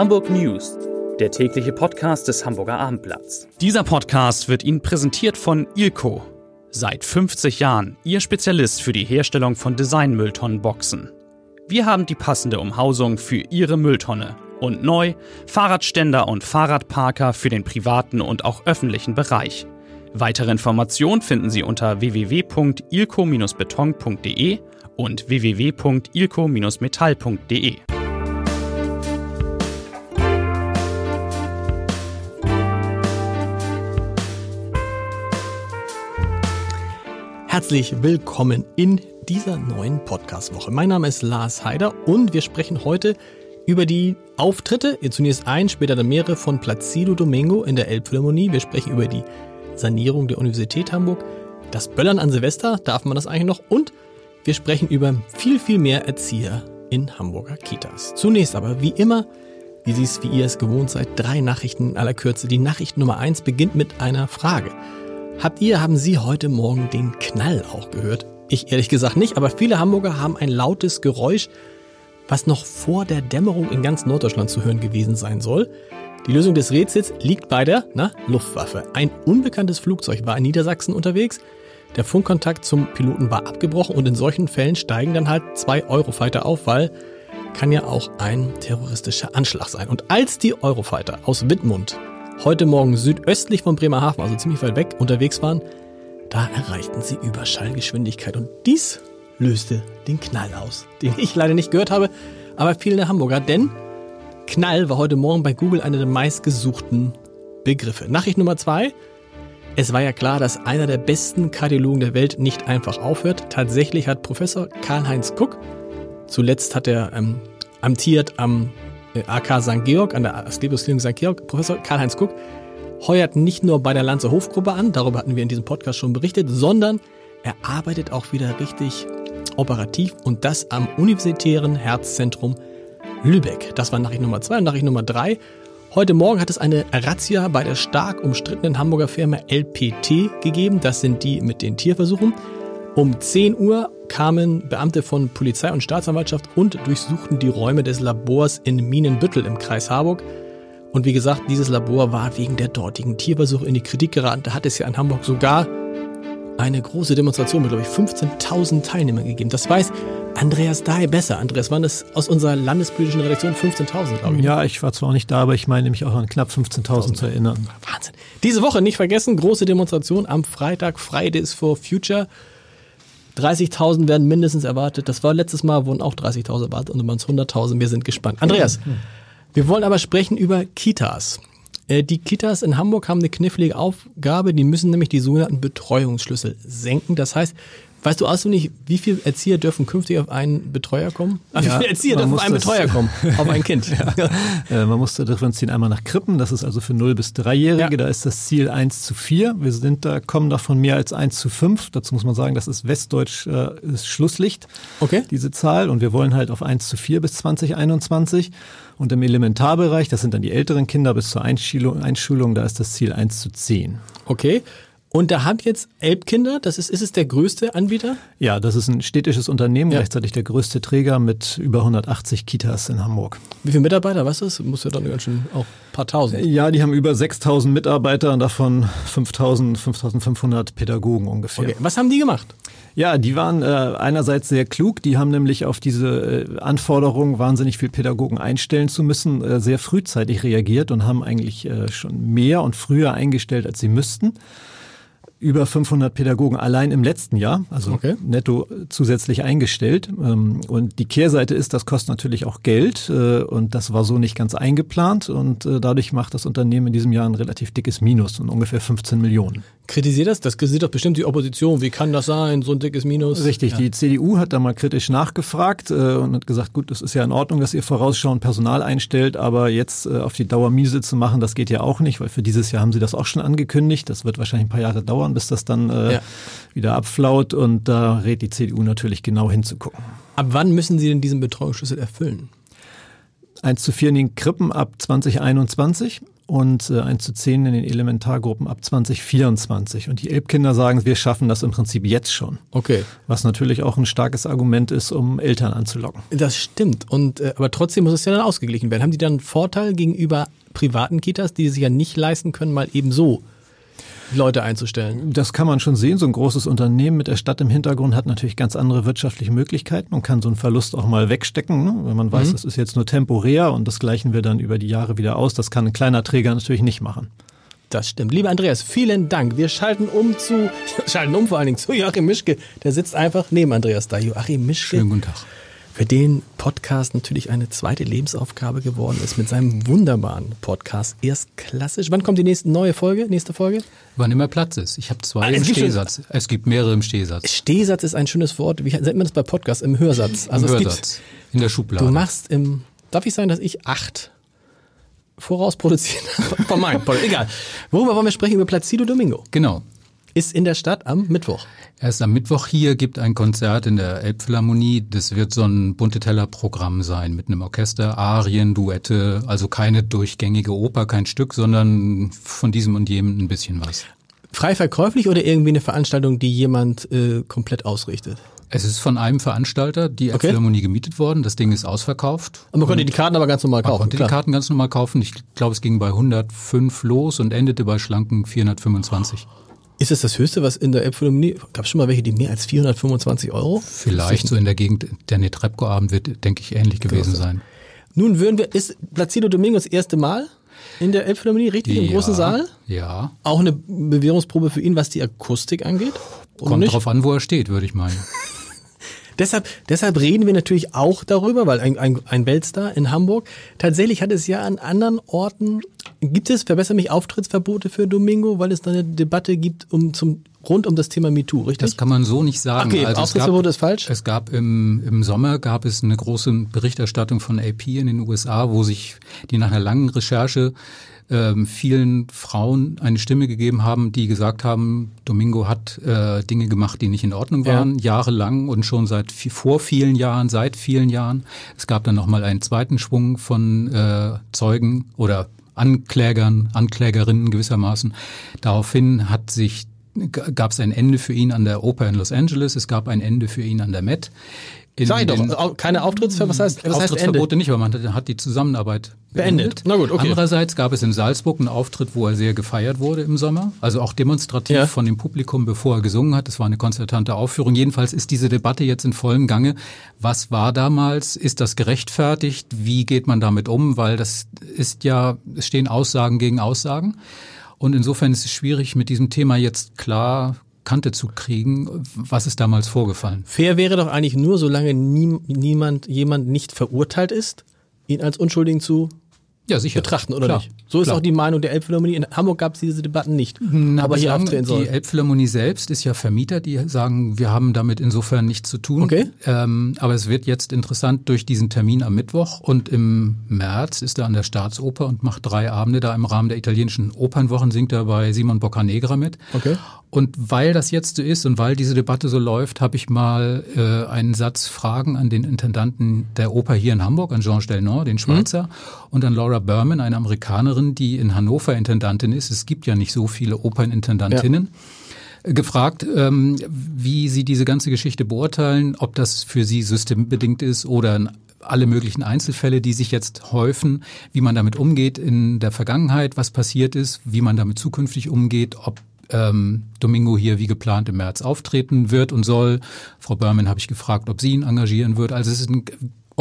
Hamburg News, der tägliche Podcast des Hamburger Abendblatts. Dieser Podcast wird Ihnen präsentiert von Ilko. Seit 50 Jahren Ihr Spezialist für die Herstellung von Designmülltonnenboxen. Wir haben die passende Umhausung für Ihre Mülltonne. Und neu Fahrradständer und Fahrradparker für den privaten und auch öffentlichen Bereich. Weitere Informationen finden Sie unter www.ilco-beton.de und www.ilco-metall.de. Herzlich willkommen in dieser neuen Podcast-Woche. Mein Name ist Lars Heider und wir sprechen heute über die Auftritte, zunächst ein, später dann mehrere von Placido Domingo in der Elbphilharmonie. Wir sprechen über die Sanierung der Universität Hamburg, das Böllern an Silvester, darf man das eigentlich noch? Und wir sprechen über viel, viel mehr Erzieher in Hamburger Kitas. Zunächst aber, wie immer, wie Sie es, wie ihr es gewohnt seid, drei Nachrichten in aller Kürze. Die Nachricht Nummer eins beginnt mit einer Frage. Habt ihr, haben Sie heute Morgen den Knall auch gehört? Ich ehrlich gesagt nicht, aber viele Hamburger haben ein lautes Geräusch, was noch vor der Dämmerung in ganz Norddeutschland zu hören gewesen sein soll. Die Lösung des Rätsels liegt bei der na, Luftwaffe. Ein unbekanntes Flugzeug war in Niedersachsen unterwegs. Der Funkkontakt zum Piloten war abgebrochen und in solchen Fällen steigen dann halt zwei Eurofighter auf, weil kann ja auch ein terroristischer Anschlag sein. Und als die Eurofighter aus Wittmund heute Morgen südöstlich von Bremerhaven, also ziemlich weit weg, unterwegs waren, da erreichten sie Überschallgeschwindigkeit. Und dies löste den Knall aus, den ich leider nicht gehört habe, aber viele Hamburger, denn Knall war heute Morgen bei Google einer der meistgesuchten Begriffe. Nachricht Nummer zwei. Es war ja klar, dass einer der besten Kardiologen der Welt nicht einfach aufhört. Tatsächlich hat Professor Karl-Heinz Kuck, zuletzt hat er ähm, amtiert am AK St. Georg, an der Asklepios-Klinik St. Georg, Professor Karl-Heinz Kuck, heuert nicht nur bei der Lanze Hofgruppe an, darüber hatten wir in diesem Podcast schon berichtet, sondern er arbeitet auch wieder richtig operativ und das am Universitären Herzzentrum Lübeck. Das war Nachricht Nummer zwei. Und Nachricht Nummer drei. Heute Morgen hat es eine Razzia bei der stark umstrittenen Hamburger Firma LPT gegeben. Das sind die mit den Tierversuchen. Um 10 Uhr kamen Beamte von Polizei und Staatsanwaltschaft und durchsuchten die Räume des Labors in Minenbüttel im Kreis Harburg. Und wie gesagt, dieses Labor war wegen der dortigen Tierversuche in die Kritik geraten. Da hat es ja in Hamburg sogar eine große Demonstration mit, glaube ich, 15.000 Teilnehmern gegeben. Das weiß Andreas Dahl besser. Andreas, waren das aus unserer landespolitischen Redaktion 15.000, glaube ich? Ja, ich war zwar auch nicht da, aber ich meine mich auch an knapp 15.000 zu erinnern. Wahnsinn. Diese Woche nicht vergessen, große Demonstration am Freitag, Fridays for Future. 30.000 werden mindestens erwartet. Das war letztes Mal, wurden auch 30.000 erwartet und waren es 100.000. Wir sind gespannt. Andreas, wir wollen aber sprechen über Kitas. Äh, die Kitas in Hamburg haben eine knifflige Aufgabe, die müssen nämlich die sogenannten Betreuungsschlüssel senken. Das heißt, Weißt du also nicht, wie viele Erzieher dürfen künftig auf einen Betreuer kommen? Ach, wie viele Erzieher dürfen auf einen Betreuer kommen? Auf ein Kind. ja. äh, man musste differenzieren einmal nach Krippen, das ist also für 0 bis 3-Jährige, ja. da ist das Ziel 1 zu 4. Wir sind da, kommen davon mehr als 1 zu 5. Dazu muss man sagen, das ist Westdeutsch äh, ist Schlusslicht, okay. diese Zahl. Und wir wollen halt auf 1 zu 4 bis 2021. Und im Elementarbereich, das sind dann die älteren Kinder bis zur Einschulung, Einschulung da ist das Ziel 1 zu 10. Okay. Und da hat jetzt Elbkinder, das ist, ist es der größte Anbieter? Ja, das ist ein städtisches Unternehmen, ja. gleichzeitig der größte Träger mit über 180 Kitas in Hamburg. Wie viele Mitarbeiter, was ist? Muss ja dann ganz schön auch ein paar tausend. Ja, die haben über 6000 Mitarbeiter und davon 5000, 5500 Pädagogen ungefähr. Okay. Was haben die gemacht? Ja, die waren äh, einerseits sehr klug. Die haben nämlich auf diese äh, Anforderung, wahnsinnig viel Pädagogen einstellen zu müssen, äh, sehr frühzeitig reagiert und haben eigentlich äh, schon mehr und früher eingestellt, als sie müssten über 500 Pädagogen allein im letzten Jahr, also okay. netto zusätzlich eingestellt. Ähm, und die Kehrseite ist, das kostet natürlich auch Geld äh, und das war so nicht ganz eingeplant und äh, dadurch macht das Unternehmen in diesem Jahr ein relativ dickes Minus und ungefähr 15 Millionen. Kritisiert das? Das kritisiert doch bestimmt die Opposition. Wie kann das sein, so ein dickes Minus? Richtig, ja. die CDU hat da mal kritisch nachgefragt äh, und hat gesagt, gut, das ist ja in Ordnung, dass ihr vorausschauend Personal einstellt, aber jetzt auf die Dauer miese zu machen, das geht ja auch nicht, weil für dieses Jahr haben sie das auch schon angekündigt. Das wird wahrscheinlich ein paar Jahre dauern dauern, bis das dann äh, ja. wieder abflaut. Und da rät die CDU natürlich genau hinzugucken. Ab wann müssen Sie denn diesen Betreuungsschlüssel erfüllen? 1 zu 4 in den Krippen ab 2021 und äh, 1 zu 10 in den Elementargruppen ab 2024. Und die Elbkinder sagen, wir schaffen das im Prinzip jetzt schon. Okay. Was natürlich auch ein starkes Argument ist, um Eltern anzulocken. Das stimmt. Und äh, aber trotzdem muss es ja dann ausgeglichen werden. Haben die dann einen Vorteil gegenüber privaten Kitas, die sich ja nicht leisten können, mal eben so Leute einzustellen? Das kann man schon sehen. So ein großes Unternehmen mit der Stadt im Hintergrund hat natürlich ganz andere wirtschaftliche Möglichkeiten und kann so einen Verlust auch mal wegstecken, ne? wenn man weiß, Mhm. das ist jetzt nur temporär und das gleichen wir dann über die Jahre wieder aus. Das kann ein kleiner Träger natürlich nicht machen. Das stimmt. Lieber Andreas, vielen Dank. Wir schalten um zu, schalten um vor allen Dingen zu Joachim Mischke. Der sitzt einfach neben Andreas da. Joachim Mischke. Schönen guten Tag. Für den Podcast natürlich eine zweite Lebensaufgabe geworden ist mit seinem wunderbaren Podcast. Erst klassisch. Wann kommt die nächste neue Folge? Nächste Folge? Wann immer Platz ist. Ich habe zwei Ah, im gibt schon- Stehsatz. Es gibt mehrere im Stehsatz. Stehsatz ist ein schönes Wort. Wie nennt man das bei Podcasts? Im Hörsatz. Also Im Hörsatz. In der gibt, Schublade. du machst im, darf ich sagen, dass ich acht vorausproduziert habe von meinem? Egal. Worüber wollen wir sprechen? Über Placido Domingo. genau. Ist in der Stadt am Mittwoch. Erst am Mittwoch hier gibt ein Konzert in der Elbphilharmonie. Das wird so ein bunte Teller-Programm sein mit einem Orchester, Arien, Duette, also keine durchgängige Oper, kein Stück, sondern von diesem und jenem ein bisschen was. Frei verkäuflich oder irgendwie eine Veranstaltung, die jemand äh, komplett ausrichtet? Es ist von einem Veranstalter die Okay. Elbphilharmonie gemietet worden. Das Ding ist ausverkauft. Und man konnte die Karten aber ganz normal Man kaufen. konnte die Karten ganz normal kaufen. Ich glaube, es ging bei 105 los und endete bei schlanken 425. Ist es das höchste, was in der Elbphilharmonie, gab es schon mal welche, die mehr als 425 Euro? Vielleicht so in der Gegend, der Netrebko-Abend wird, denke ich, ähnlich gewesen sein. Nun würden wir, ist Placido Domingo das erste Mal in der Elbphilharmonie, richtig, im großen Ja, Saal? Ja. Auch eine Bewährungsprobe für ihn, was die Akustik angeht? Kommt nicht? drauf an, wo er steht, würde ich meinen. Deshalb, deshalb reden wir natürlich auch darüber, weil ein, ein, ein Weltstar in Hamburg, tatsächlich hat es ja an anderen Orten, gibt es, verbessere mich, Auftrittsverbote für Domingo, weil es da eine Debatte gibt um, zum, rund um das Thema MeToo, richtig? Das kann man so nicht sagen. Okay, also gab, Auftrittsverbot ist falsch? Es gab im, im Sommer gab es eine große Berichterstattung von AP in den USA, wo sich die nach einer langen Recherche ähm, vielen Frauen eine Stimme gegeben haben, die gesagt haben, Domingo hat äh, Dinge gemacht, die nicht in Ordnung Ja. waren, jahrelang und schon seit vor vielen Jahren, seit vielen Jahren. Es gab dann nochmal einen zweiten Schwung von äh, Zeugen oder Anklägern, Anklägerinnen gewissermaßen. Daraufhin hat sich gab es ein Ende für ihn an der Oper in Los Angeles, es gab ein Ende für ihn an der Met. In Sag ich doch, keine Auftrittsverbote, was heißt, was heißt? Auftrittsverbote nicht, aber man hat, die Zusammenarbeit Beendet. Na gut, okay. Andererseits gab es in Salzburg einen Auftritt, wo er sehr gefeiert wurde im Sommer, also auch demonstrativ Ja. von dem Publikum, bevor er gesungen hat. Es war eine konzertante Aufführung. Jedenfalls ist diese Debatte jetzt in vollem Gange. Was war damals? Ist das gerechtfertigt? Wie geht man damit um? Weil das ist ja, es stehen Aussagen gegen Aussagen. Und insofern ist es schwierig, mit diesem Thema jetzt klar Kante zu kriegen. Was ist damals vorgefallen? Fair wäre doch eigentlich nur, solange nie, niemand, jemand nicht verurteilt ist, ihn als Unschuldigen zu Ja, sicher. betrachten, oder Klar. nicht? So ist Klar. auch die Meinung der Elbphilharmonie. In Hamburg gab es diese Debatten nicht. Na, aber hier auftreten soll. Die Elbphilharmonie selbst ist ja Vermieter, die sagen, wir haben damit insofern nichts zu tun. Okay. Ähm, aber es wird jetzt interessant durch diesen Termin am Mittwoch und im März ist er an der Staatsoper und macht drei Abende da im Rahmen der italienischen Opernwochen, singt er bei Simon Boccanegra mit. Okay. Und weil das jetzt so ist und weil diese Debatte so läuft, habe ich mal äh, einen Satz Fragen an den Intendanten der Oper hier in Hamburg, an Jean Stelnor, den Schweizer, und an Laura Berman, eine Amerikanerin, die in Hannover Intendantin ist. Es gibt ja nicht so viele Opernintendantinnen. äh, gefragt, ähm, wie Sie diese ganze Geschichte beurteilen, ob das für Sie systembedingt ist oder alle möglichen Einzelfälle, die sich jetzt häufen, wie man damit umgeht in der Vergangenheit, was passiert ist, wie man damit zukünftig umgeht, ob ähm, Domingo hier wie geplant im März auftreten wird und soll. Frau Berman habe ich gefragt, ob sie ihn engagieren wird. Also es ist ein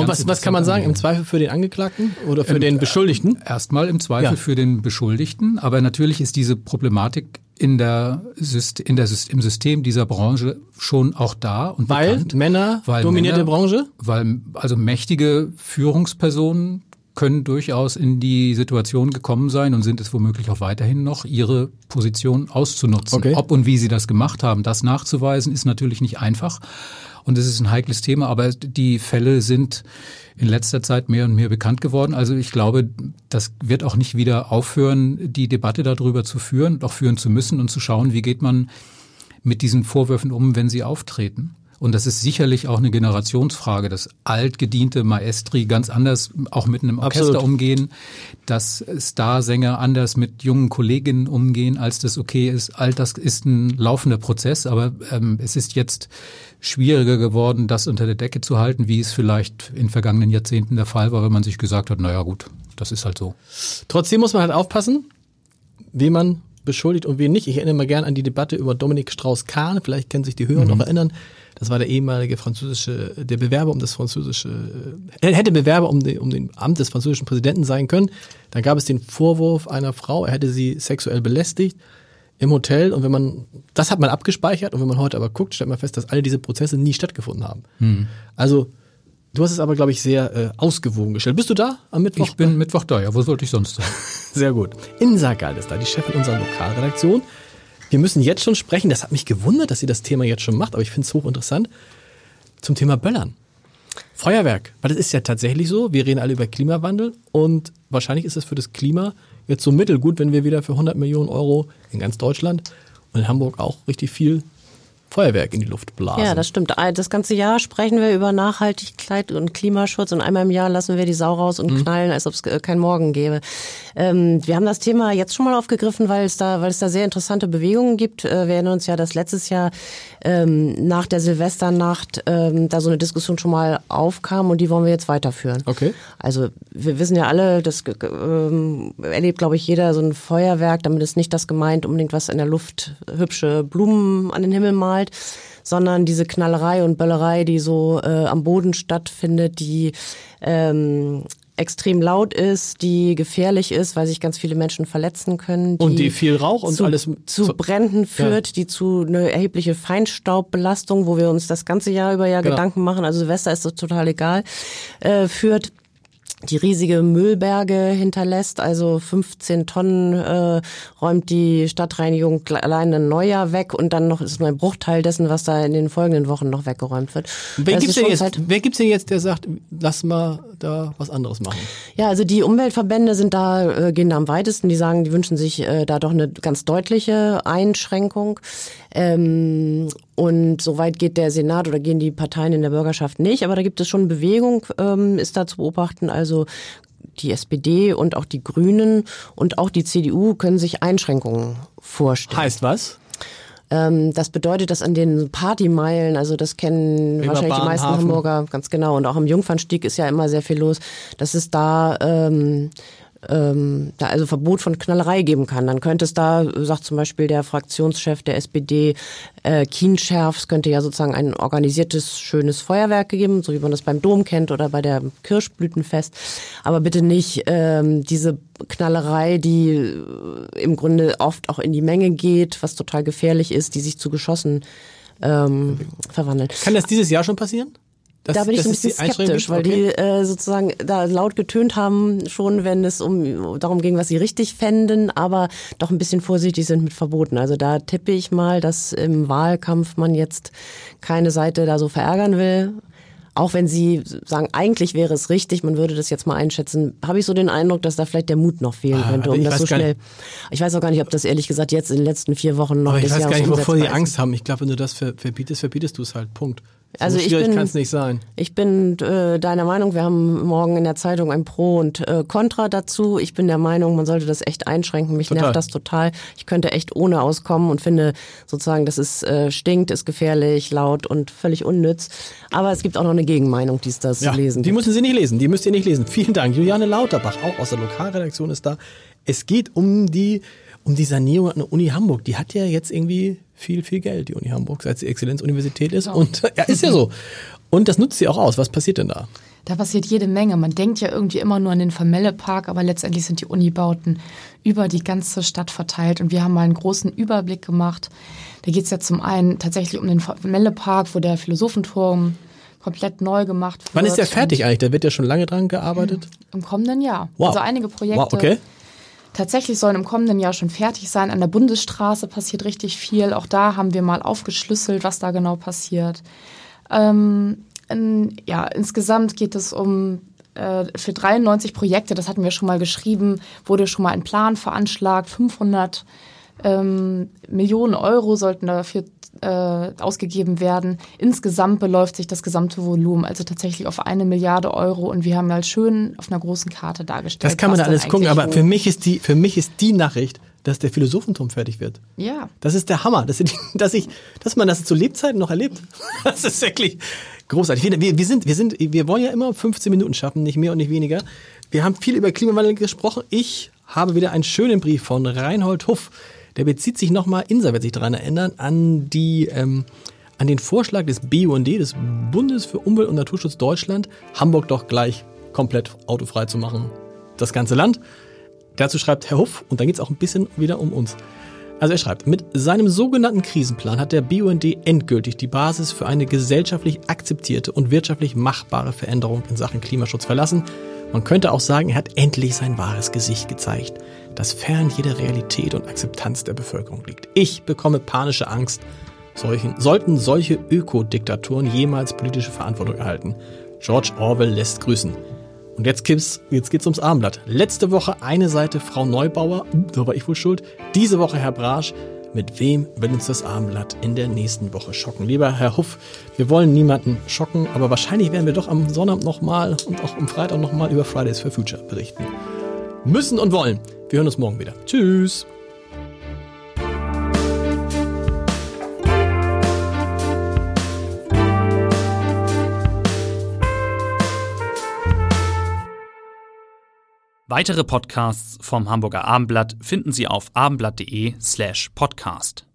Und was, was kann man sagen? Im Zweifel für den Angeklagten oder für den Beschuldigten? Erstmal im Zweifel Ja. für den Beschuldigten, aber natürlich ist diese Problematik in der, Syst in der Syst im System dieser Branche schon auch da und Weil bekannt. Männer Weil dominierte Männer- Branche? Weil also mächtige Führungspersonen können durchaus in die Situation gekommen sein und sind es womöglich auch weiterhin noch, ihre Position auszunutzen. Okay. Ob und wie sie das gemacht haben, das nachzuweisen, ist natürlich nicht einfach. Und es ist ein heikles Thema, aber die Fälle sind in letzter Zeit mehr und mehr bekannt geworden. Also ich glaube, das wird auch nicht wieder aufhören, die Debatte darüber zu führen, auch führen zu müssen und zu schauen, wie geht man mit diesen Vorwürfen um, wenn sie auftreten. Und das ist sicherlich auch eine Generationsfrage, dass altgediente Maestri ganz anders auch mit einem Orchester Absolut. umgehen, dass Starsänger anders mit jungen Kolleginnen umgehen, als das okay ist. All das ist ein laufender Prozess, aber ähm, es ist jetzt schwieriger geworden, das unter der Decke zu halten, wie es vielleicht in vergangenen Jahrzehnten der Fall war, wenn man sich gesagt hat, naja gut, das ist halt so. Trotzdem muss man halt aufpassen, wen man beschuldigt und wen nicht. Ich erinnere mal gern an die Debatte über Dominik Strauss-Kahn. Vielleicht können sich die Hörer noch erinnern. Das war der ehemalige französische, der Bewerber um das französische, er hätte Bewerber um den, um den Amt des französischen Präsidenten sein können. Dann gab es den Vorwurf einer Frau, er hätte sie sexuell belästigt im Hotel. Und wenn man, das hat man abgespeichert. Und wenn man heute aber guckt, stellt man fest, dass alle diese Prozesse nie stattgefunden haben. Also, du hast es aber, glaube ich, sehr äh, ausgewogen gestellt. Bist du da am Mittwoch? Ich bin Mittwoch da, ja, wo sollte ich sonst sein? Sehr gut. Insa Gall ist da, die Chefin unserer Lokalredaktion. Wir müssen jetzt schon sprechen, das hat mich gewundert, dass sie das Thema jetzt schon macht, aber ich finde es hochinteressant, zum Thema Böllern. Feuerwerk, weil das ist ja tatsächlich so, wir reden alle über Klimawandel und wahrscheinlich ist es für das Klima jetzt so mittelgut, wenn wir wieder für 100 Millionen Euro in ganz Deutschland und in Hamburg auch richtig viel Feuerwerk in die Luft blasen. Ja, das stimmt. Das ganze Jahr sprechen wir über Nachhaltigkeit und Klimaschutz und einmal im Jahr lassen wir die Sau raus und knallen, als ob es keinen Morgen gäbe. Ähm, wir haben das Thema jetzt schon mal aufgegriffen, weil es da, weil es da sehr interessante Bewegungen gibt. Äh, wir erinnern uns ja, dass letztes Jahr ähm, nach der Silvesternacht ähm, da so eine Diskussion schon mal aufkam und die wollen wir jetzt weiterführen. Okay. Also wir wissen ja alle, das ähm, erlebt, glaube ich, jeder so ein Feuerwerk. Damit ist nicht das gemeint, unbedingt was in der Luft hübsche Blumen an den Himmel malt, sondern diese Knallerei und Böllerei, die so äh, am Boden stattfindet, die ähm, extrem laut ist, die gefährlich ist, weil sich ganz viele Menschen verletzen können. Die Und die viel Rauch und zu, alles zu Bränden führt, die zu eine erhebliche Feinstaubbelastung, wo wir uns das ganze Jahr über ja Genau. Gedanken machen, also Silvester ist das total egal, äh, führt die riesige Müllberge hinterlässt, also 15 Tonnen äh, räumt die Stadtreinigung allein ein Neujahr weg und dann noch ist nur ein Bruchteil dessen, was da in den folgenden Wochen noch weggeräumt wird. Wer Das gibt's, ist denn jetzt, seit- wer gibt's denn jetzt, der sagt, lass mal da was anderes machen? Ja, also die Umweltverbände sind da, äh, gehen da am weitesten. Die sagen, die wünschen sich äh, da doch eine ganz deutliche Einschränkung. Ähm, und soweit geht der Senat oder gehen die Parteien in der Bürgerschaft nicht. Aber da gibt es schon Bewegung, ähm, ist da zu beobachten. Also die SPD und auch die Grünen und auch die CDU können sich Einschränkungen vorstellen. Heißt was? Ähm, das bedeutet, dass an den Partymeilen, also das kennen wahrscheinlich die Reeperbahn, meisten. Hamburger ganz genau und auch am Jungfernstieg ist ja immer sehr viel los, dass es da ähm, ähm, da also Verbot von Knallerei geben kann. Dann könnte es da, sagt zum Beispiel der Fraktionschef der SPD, äh, Kienscherfs, könnte ja sozusagen ein organisiertes, schönes Feuerwerk geben, so wie man das beim Dom kennt oder bei der Kirschblütenfest. Aber bitte nicht ähm, diese Knallerei, die äh, im Grunde oft auch in die Menge geht, was total gefährlich ist, die sich zu Geschossen ähm, verwandeln. Kann das dieses Jahr schon passieren? Das- Da bin ich ein bisschen skeptisch, weil Okay. die äh, sozusagen da laut getönt haben, schon wenn es um darum ging, was sie richtig fänden, aber doch ein bisschen vorsichtig sind mit Verboten. Also da tippe ich mal, dass im Wahlkampf man jetzt keine Seite da so verärgern will. Auch wenn sie sagen, eigentlich wäre es richtig, man würde das jetzt mal einschätzen, habe ich so den Eindruck, dass da vielleicht der Mut noch fehlen Ah, könnte, aber um das so gar schnell. Ich weiß auch gar nicht, ob das ehrlich gesagt jetzt in den letzten vier Wochen noch Aber ich weiß gar Jahres nicht, wovor die ist. Angst haben. Ich glaube, wenn du das ver verbietest, verbietest du es halt. Punkt. So Also ich schwierig bin- kann es nicht sein. Ich bin äh, deiner Meinung, wir haben morgen in der Zeitung ein Pro und äh, Contra dazu. Ich bin der Meinung, man sollte das echt einschränken. Mich Total. nervt das total. Ich könnte echt ohne auskommen und finde sozusagen, das ist äh, stinkt, ist gefährlich, laut und völlig unnütz. Aber es gibt auch noch eine Gegenmeinung, die es da zu lesen die gibt. müssen Sie nicht lesen. Die müsst ihr nicht lesen. Vielen Dank. Juliane Lauterbach, auch aus der Lokalredaktion, ist da. Es geht um die, um die Sanierung an der Uni Hamburg. Die hat ja jetzt irgendwie viel, viel Geld, die Uni Hamburg, seit sie Exzellenzuniversität ist. Und ja, ist ja so. Und das nutzt sie auch aus. Was passiert denn da? Da passiert jede Menge. Man denkt ja irgendwie immer nur an den Vermelle-Park, aber letztendlich sind die Unibauten über die ganze Stadt verteilt. Und wir haben mal einen großen Überblick gemacht. Da geht es ja zum einen tatsächlich um den Vermelle-Park, wo der Philosophenturm komplett neu gemacht wird. Wann ist der fertig eigentlich? Da wird ja schon lange dran gearbeitet. Im kommenden Jahr. Wow. Also einige Projekte. Wow, okay. Tatsächlich sollen im kommenden Jahr schon fertig sein. An der Bundesstraße passiert richtig viel. Auch da haben wir mal aufgeschlüsselt, was da genau passiert. Ähm, in, ja, insgesamt geht es um äh, für 93 Projekte, das hatten wir schon mal geschrieben, wurde schon mal ein Plan veranschlagt. 500 ähm, Millionen Euro sollten dafür äh, ausgegeben werden. Insgesamt beläuft sich das gesamte Volumen also tatsächlich auf eine Milliarde Euro und wir haben mal schön auf einer großen Karte dargestellt. Das kann man da alles gucken, aber für mich ist die, für mich ist die Nachricht, dass der Philosophenturm fertig wird. Ja. Das ist der Hammer, dass, dass, ich, dass man das zu Lebzeiten noch erlebt. Das ist wirklich großartig. Wir, wir, sind, wir, sind, wir wollen ja immer 15 Minuten schaffen, nicht mehr und nicht weniger. Wir haben viel über Klimawandel gesprochen. Ich habe wieder einen schönen Brief von Reinhold Huff. Der bezieht sich nochmal, Insa wird sich daran erinnern, an die, ähm, an den Vorschlag des BUND, des Bundes für Umwelt und Naturschutz Deutschland, Hamburg doch gleich komplett autofrei zu machen. Das ganze Land. Dazu schreibt Herr Huff, und dann geht es auch ein bisschen wieder um uns. Also er schreibt, mit seinem sogenannten Krisenplan hat der BUND endgültig die Basis für eine gesellschaftlich akzeptierte und wirtschaftlich machbare Veränderung in Sachen Klimaschutz verlassen. Man könnte auch sagen, er hat endlich sein wahres Gesicht gezeigt, das fern jeder Realität und Akzeptanz der Bevölkerung liegt. Ich bekomme panische Angst, solchen, sollten solche Ökodiktaturen jemals politische Verantwortung erhalten. George Orwell lässt grüßen. Und jetzt geht's, jetzt geht's ums Armblatt. Letzte Woche eine Seite Frau Neubauer, da war ich wohl schuld. Diese Woche Herr Brasch. Mit wem will uns das Armblatt in der nächsten Woche schocken? Lieber Herr Huff, wir wollen niemanden schocken, aber wahrscheinlich werden wir doch am Sonnabend nochmal und auch am Freitag nochmal über Fridays for Future berichten. Müssen und wollen. Wir hören uns morgen wieder. Tschüss. Weitere Podcasts vom Hamburger Abendblatt finden Sie auf abendblatt.de slash podcast.